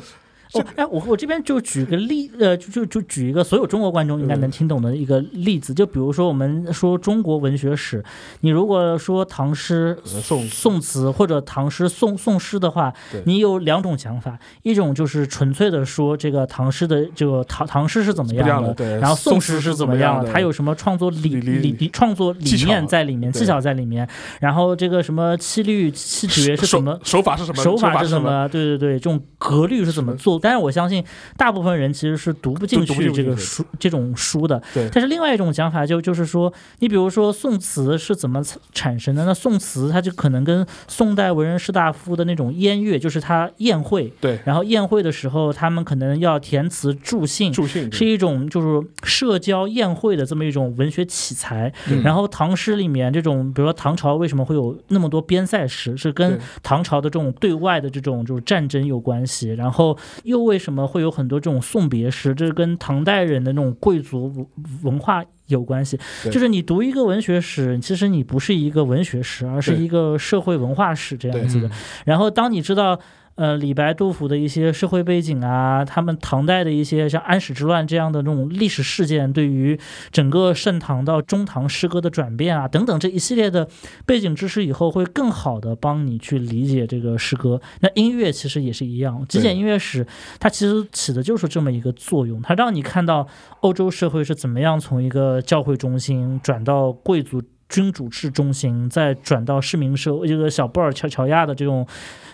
哦，哎，我我这边就举个例，呃，就就就举一个所有中国观众应该能听懂的一个例子，就比如说我们说中国文学史，你如果说唐诗、呃宋宋词或者唐诗、宋宋诗的话，你有两种想法，一种就是纯粹的说这个唐诗的这个唐唐诗是怎么样样的，对然后宋宋诗是怎怎么样的它有什么创作理理创作理念在里面，对技巧在里面，然后这个什么七律七绝是手怎么手法是什么？手法是什？么？对对对，这种格律是怎么做？但是我相信大部分人其实是读不进去这个书这种书的。对但是另外一种讲法就就是说，你比如说宋词是怎么产生的？那宋词它就可能跟宋代文人士大夫的那种宴乐，就是他宴会，对，然后宴会的时候他们可能要填词助兴。助兴是一种就是社交宴会的这么一种文学奇才，嗯然后唐诗里面这种，比如说唐朝为什么会有那么多边塞诗，是跟唐朝的这种对外的这种就是战争有关系，然后又为什么会有很多这种送别诗，这是跟唐代人的那种贵族文文化有关系。就是你读一个文学史，其实你不是一个文学史，而是一个社会文化史这样子的嗯。然后当你知道。呃李白、杜甫的一些社会背景啊，他们唐代的一些像安史之乱这样的这种历史事件，对于整个盛唐到中唐诗歌的转变啊等等这一系列的背景知识，以后会更好的帮你去理解这个诗歌。那音乐其实也是一样，极简音乐史它其实起的就是这么一个作用，它让你看到欧洲社会是怎么样从一个教会中心转到贵族。君主制中心，再转到市民社这个小布尔乔乔亚的这种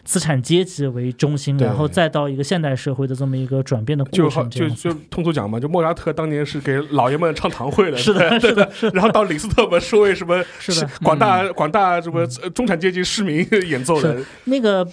资产阶级为中心，然后再到一个现代社会的这么一个转变的过程，这就就通俗讲嘛，就莫扎特当年是给老爷们唱堂会的，是的，是的，然后到李斯特嘛是为什么 是的广大广大什么呃中产阶级市民 演奏的，那个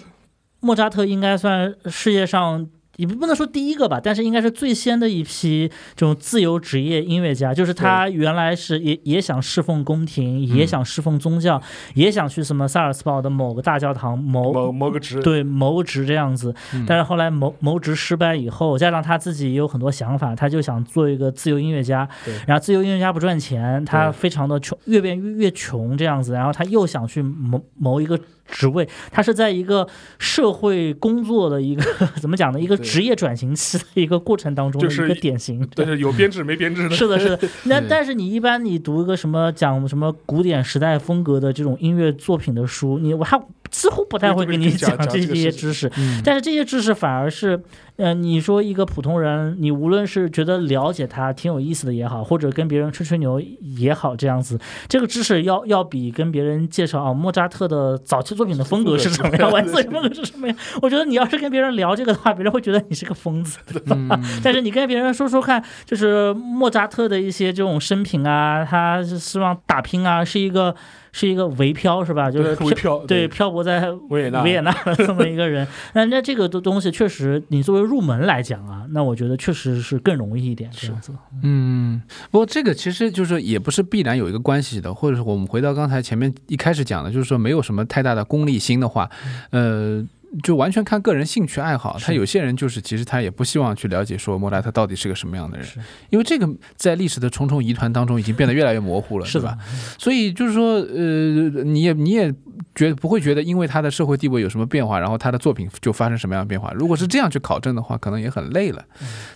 莫扎特应该算世界上。也不能说第一个吧，但是应该是最先的一批这种自由职业音乐家。就是他原来是也也想侍奉宫廷，也想侍奉宗教，也想去什么萨尔斯堡的某个大教堂谋谋谋个职，对谋职这样子。嗯但是后来谋谋职失败以后，加上他自己也有很多想法，他就想做一个自由音乐家。然后自由音乐家不赚钱，他非常的穷，越变越越穷这样子。然后他又想去谋谋一个职位，他是在一个社会工作的一个 怎么讲呢？一个对职业转型期的一个过程当中的就是一个典型。但是有编制没编制的，是的，是的。那但是你一般你读一个什么讲什么古典时代风格的这种音乐作品的书，你我还几乎不太会跟你讲这些知识。但是这些知识反而是，呃，你说一个普通人，你无论是觉得了解他挺有意思的也好，或者跟别人吹吹牛也好，这样子，这个知识要要比跟别人介绍啊莫扎特的早期作品的风格是什么样，晚自风格是什么样，我觉得你要是跟别人聊这个的话，别人会觉得你是个疯子。嗯但是你跟别人说说看，就是莫扎特的一些这种生平啊，他是希望打拼啊，是一个是一个维漂是吧？就是对漂对漂泊在维也纳维也纳的 这么一个人。那那这个东东西确实，你作为入门来讲啊，那我觉得确实是更容易一点这样子。嗯，不过这个其实就是也不是必然有一个关系的，或者是我们回到刚才前面一开始讲的，就是说没有什么太大的功利心的话，呃。就完全看个人兴趣爱好，他有些人就是其实他也不希望去了解说莫扎特到底是个什么样的人，因为这个在历史的重重疑团当中已经变得越来越模糊了，是吧？所以就是说，呃，你也你也觉得不会觉得因为他的社会地位有什么变化，然后他的作品就发生什么样的变化。如果是这样去考证的话，可能也很累了。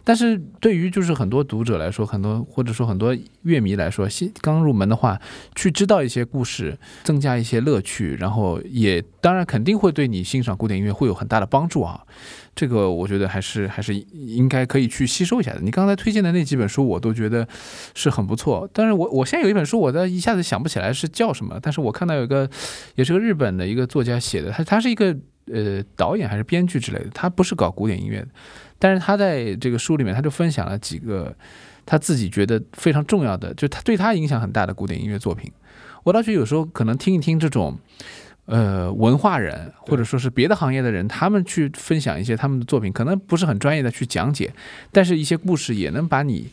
但是对于就是很多读者来说，很多或者说很多乐迷来说，新刚入门的话，去知道一些故事，增加一些乐趣，然后也当然肯定会对你欣赏古典音乐会有很大的帮助啊。这个我觉得还是还是应该可以去吸收一下的。你刚才推荐的那几本书，我都觉得是很不错。但是我我现在有一本书，我在一下子想不起来是叫什么，但是我看到有一个也是个日本的一个作家写的，他他是一个呃导演还是编剧之类的，他不是搞古典音乐的，但是他在这个书里面他就分享了几个他自己觉得非常重要的，就他对他影响很大的古典音乐作品。我倒觉得有时候可能听一听这种。呃，文化人或者说是别的行业的人，他们去分享一些他们的作品，可能不是很专业的去讲解，但是一些故事也能把你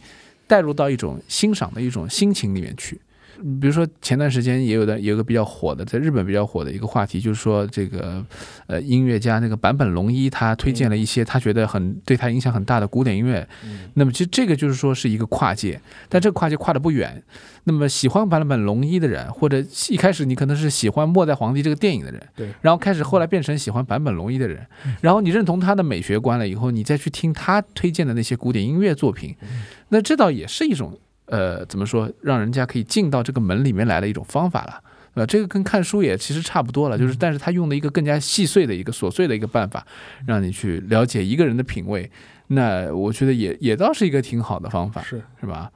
带入到一种欣赏的一种心情里面去。嗯比如说前段时间也有的有一个比较火的，在日本比较火的一个话题，就是说这个呃音乐家那个坂本龙一，他推荐了一些他觉得很对他影响很大的古典音乐。那么其实这个就是说是一个跨界，但这个跨界跨的不远。那么喜欢坂本龙一的人，或者一开始你可能是喜欢《末代皇帝》这个电影的人，对，然后开始后来变成喜欢坂本龙一的人，然后你认同他的美学观了以后，你再去听他推荐的那些古典音乐作品，那这倒也是一种呃怎么说，让人家可以进到这个门里面来的一种方法了。呃，这个跟看书也其实差不多了，就是但是他用的一个更加细碎的一个琐碎的一个办法，让你去了解一个人的品味。那我觉得也也倒是一个挺好的方法，是是吧？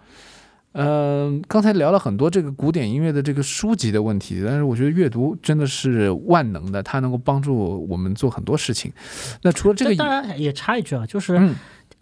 嗯、刚才聊了很多这个古典音乐的这个书籍的问题，但是我觉得阅读真的是万能的，它能够帮助我们做很多事情。那除了这个当然也插一句啊，就是嗯，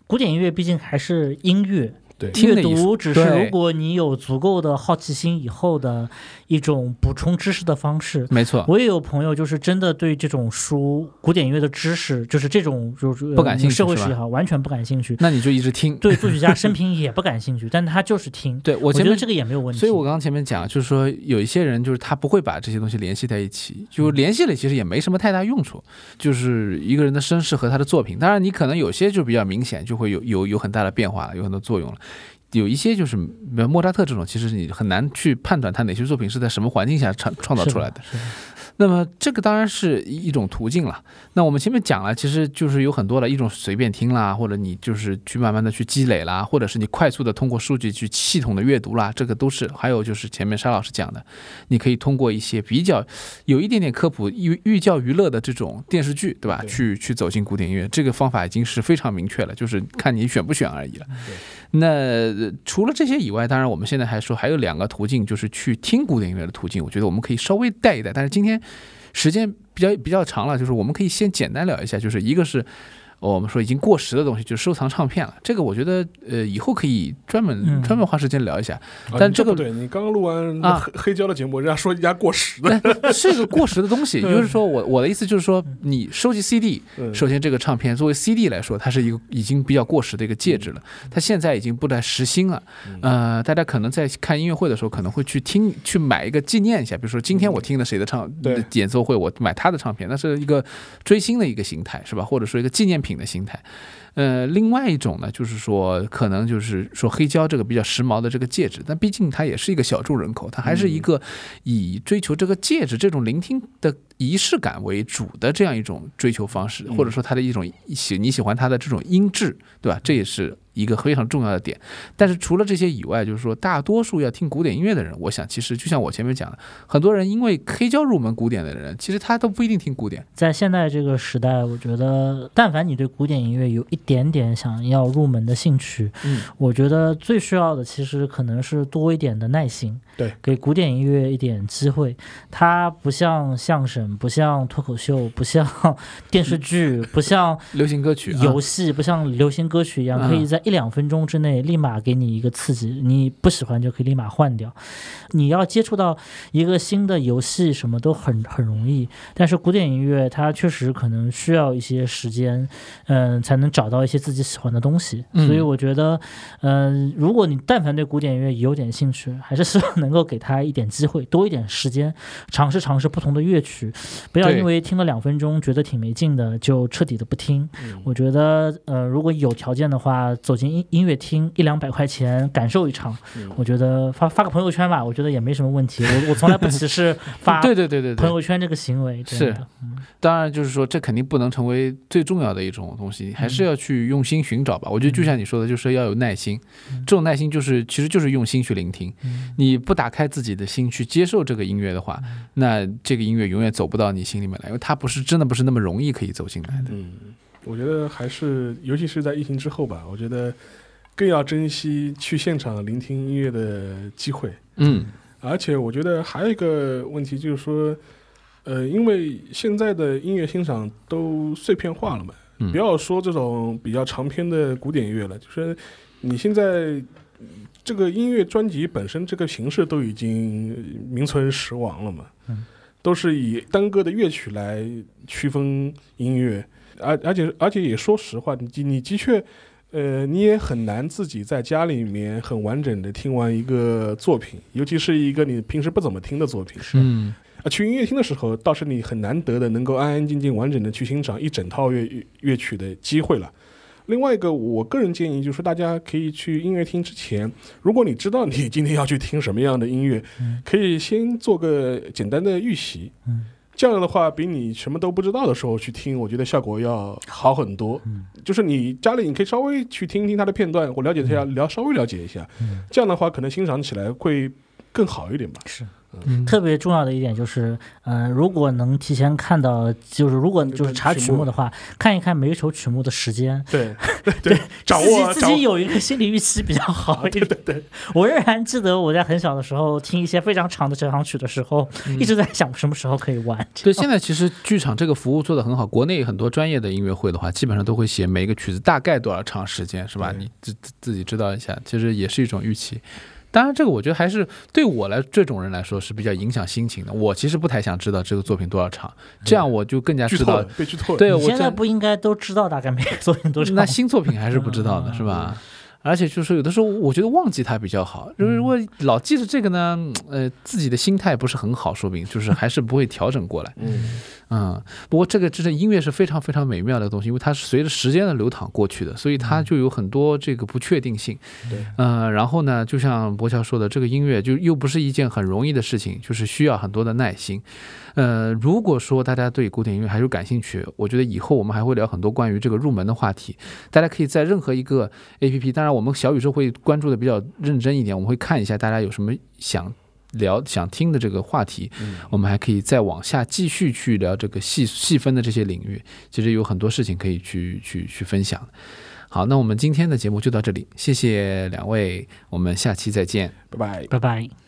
古典音乐毕竟还是音乐，对阅读只是如果你有足够的好奇心以后的一种补充知识的方式。没错，我也有朋友，就是真的对这种书、古典音乐的知识，就是这种就是不感兴趣社会史也好，完全不感兴趣。那你就一直听。对作曲家 生平也不感兴趣，但他就是听。对我我觉得这个也没有问题。所以我刚刚前面讲，就是说有一些人就是他不会把这些东西联系在一起，就联系了其实也没什么太大用处，就是一个人的身世和他的作品。当然你可能有些就比较明显，就会有有有很大的变化了，有很多作用了。有一些就是，比如莫扎特这种，其实你很难去判断他哪些作品是在什么环境下创创造出来的。那么这个当然是一种途径了。那我们前面讲了，其实就是有很多的一种随便听啦，或者你就是去慢慢的去积累啦，或者是你快速的通过数据去系统的阅读啦，这个都是。还有就是前面沙老师讲的，你可以通过一些比较有一点点科普、寓寓教于乐的这种电视剧，对吧？对去去走进古典音乐，这个方法已经是非常明确了，就是看你选不选而已了。那呃除了这些以外，当然我们现在还说还有两个途径，就是去听古典音乐的途径。我觉得我们可以稍微带一带，但是今天时间比较比较长了，就是我们可以先简单聊一下，就是一个是。我们说已经过时的东西，就是收藏唱片了。这个我觉得，呃，以后可以专门、嗯专门花时间聊一下。啊但这个对，你刚刚录完啊黑黑胶的节目，人家说人家过时的，但是个过时的东西，也就是说，我我的意思就是说，你收集 CD，嗯首先这个唱片作为 CD 来说，它是一个已经比较过时的一个介质了，它现在已经不再时兴了。呃，大家可能在看音乐会的时候，可能会去听去买一个纪念一下，比如说今天我听了谁的唱对演奏会，我买他的唱片，那是一个追星的一个形态，是吧？或者说一个纪念品的心态。呃，另外一种呢，就是说，可能就是说黑胶这个比较时髦的这个戒指，但毕竟它也是一个小众人口，它还是一个以追求这个戒指这种聆听的仪式感为主的这样一种追求方式，或者说它的一种喜你喜欢它的这种音质，对吧？这也是一个非常重要的点。但是除了这些以外，就是说大多数要听古典音乐的人，我想其实就像我前面讲的，很多人因为黑胶入门古典的人，其实他都不一定听古典。在现在这个时代，我觉得，但凡你对古典音乐有一点点想要入门的兴趣，嗯，我觉得最需要的其实可能是多一点的耐心，对，给古典音乐一点机会。它不像相声，不像脱口秀，不像电视剧，不像流行歌曲、啊、游戏，不像流行歌曲一样，嗯可以在一两分钟之内立马给你一个刺激，你不喜欢就可以立马换掉。你要接触到一个新的游戏，什么都很很容易，但是古典音乐它确实可能需要一些时间，嗯、才能找到一些自己喜欢的东西。嗯所以我觉得，嗯、如果你但凡对古典音乐有点兴趣，还是希望能够给他一点机会，多一点时间，尝试尝试不同的乐曲，不要因为听了两分钟觉得挺没劲的，就彻底的不听。嗯我觉得，呃，如果有条件的话，走进音音乐厅，一两百块钱感受一场，嗯我觉得发发个朋友圈吧，我觉得也没什么问题。我我从来不歧视 发对对对对对，朋友圈这个行为，真是当然就是说这肯定不能成为最重要的一种东西，还是嗯要去用心寻找吧。我觉得就像你说的，就是要有耐心，这种耐心就是其实就是用心去聆听。嗯你不打开自己的心去接受这个音乐的话，那这个音乐永远走不到你心里面来，因为它不是真的不是那么容易可以走进来的。嗯，我觉得还是，尤其是在疫情之后吧，我觉得更要珍惜去现场聆听音乐的机会。嗯。而且我觉得还有一个问题就是说，呃，因为现在的音乐欣赏都碎片化了嘛，嗯。不要说这种比较长篇的古典乐了，就是你现在这个音乐专辑本身这个形式都已经名存实亡了嘛，嗯。都是以单个的乐曲来区分音乐，而而且而且也说实话，你你的确。呃，你也很难自己在家里面很完整的听完一个作品，尤其是一个你平时不怎么听的作品。是啊，去音乐厅的时候，倒是你很难得的能够安安静静、完整的去欣赏一整套乐乐乐曲的机会了。另外一个，我个人建议就是大家可以去音乐厅之前，如果你知道你今天要去听什么样的音乐，嗯可以先做个简单的预习。嗯这样的话，比你什么都不知道的时候去听，我觉得效果要好很多。嗯就是你家里你可以稍微去听听它的片段，或了解一下，了稍微了解一下。嗯这样的话，可能欣赏起来会更好一点吧。是。嗯特别重要的一点就是，呃，如果能提前看到，就是如果就是查曲目的话，看一看每一首曲目的时间，对对 对，掌自己握自己有一个心理预期比较好 一点。对对，我仍然记得我在很小的时候听一些非常长的交响曲的时候，嗯一直在想什么时候可以完。对，现在其实剧场这个服务做得很好。国内很多专业的音乐会的话，基本上都会写每一个曲子大概多少长时间，是吧？你自自自己知道一下，其实也是一种预期。当然，这个我觉得还是对我来这种人来说是比较影响心情的。我其实不太想知道这个作品多少长，这样我就更加知道剧透，被剧透了。对我你现在不应该都知道大概每个作品多长？那新作品还是不知道的，嗯是吧？而且就是有的时候，我觉得忘记它比较好。就是如果老记着这个呢，呃，自己的心态不是很好，说不定就是还是不会调整过来。嗯，嗯，不过这个就是音乐是非常非常美妙的东西，因为它是随着时间的流淌过去的，所以它就有很多这个不确定性。对，呃，然后呢，就像博乔说的，这个音乐就又不是一件很容易的事情，就是需要很多的耐心。呃，如果说大家对古典音乐还是感兴趣，我觉得以后我们还会聊很多关于这个入门的话题。大家可以在任何一个 A P P，当然我们小宇宙会关注的比较认真一点，我们会看一下大家有什么想聊、想听的这个话题，我们还可以再往下继续去聊这个细细分的这些领域。其实有很多事情可以去去去分享。好，那我们今天的节目就到这里，谢谢两位，我们下期再见。拜拜。拜拜。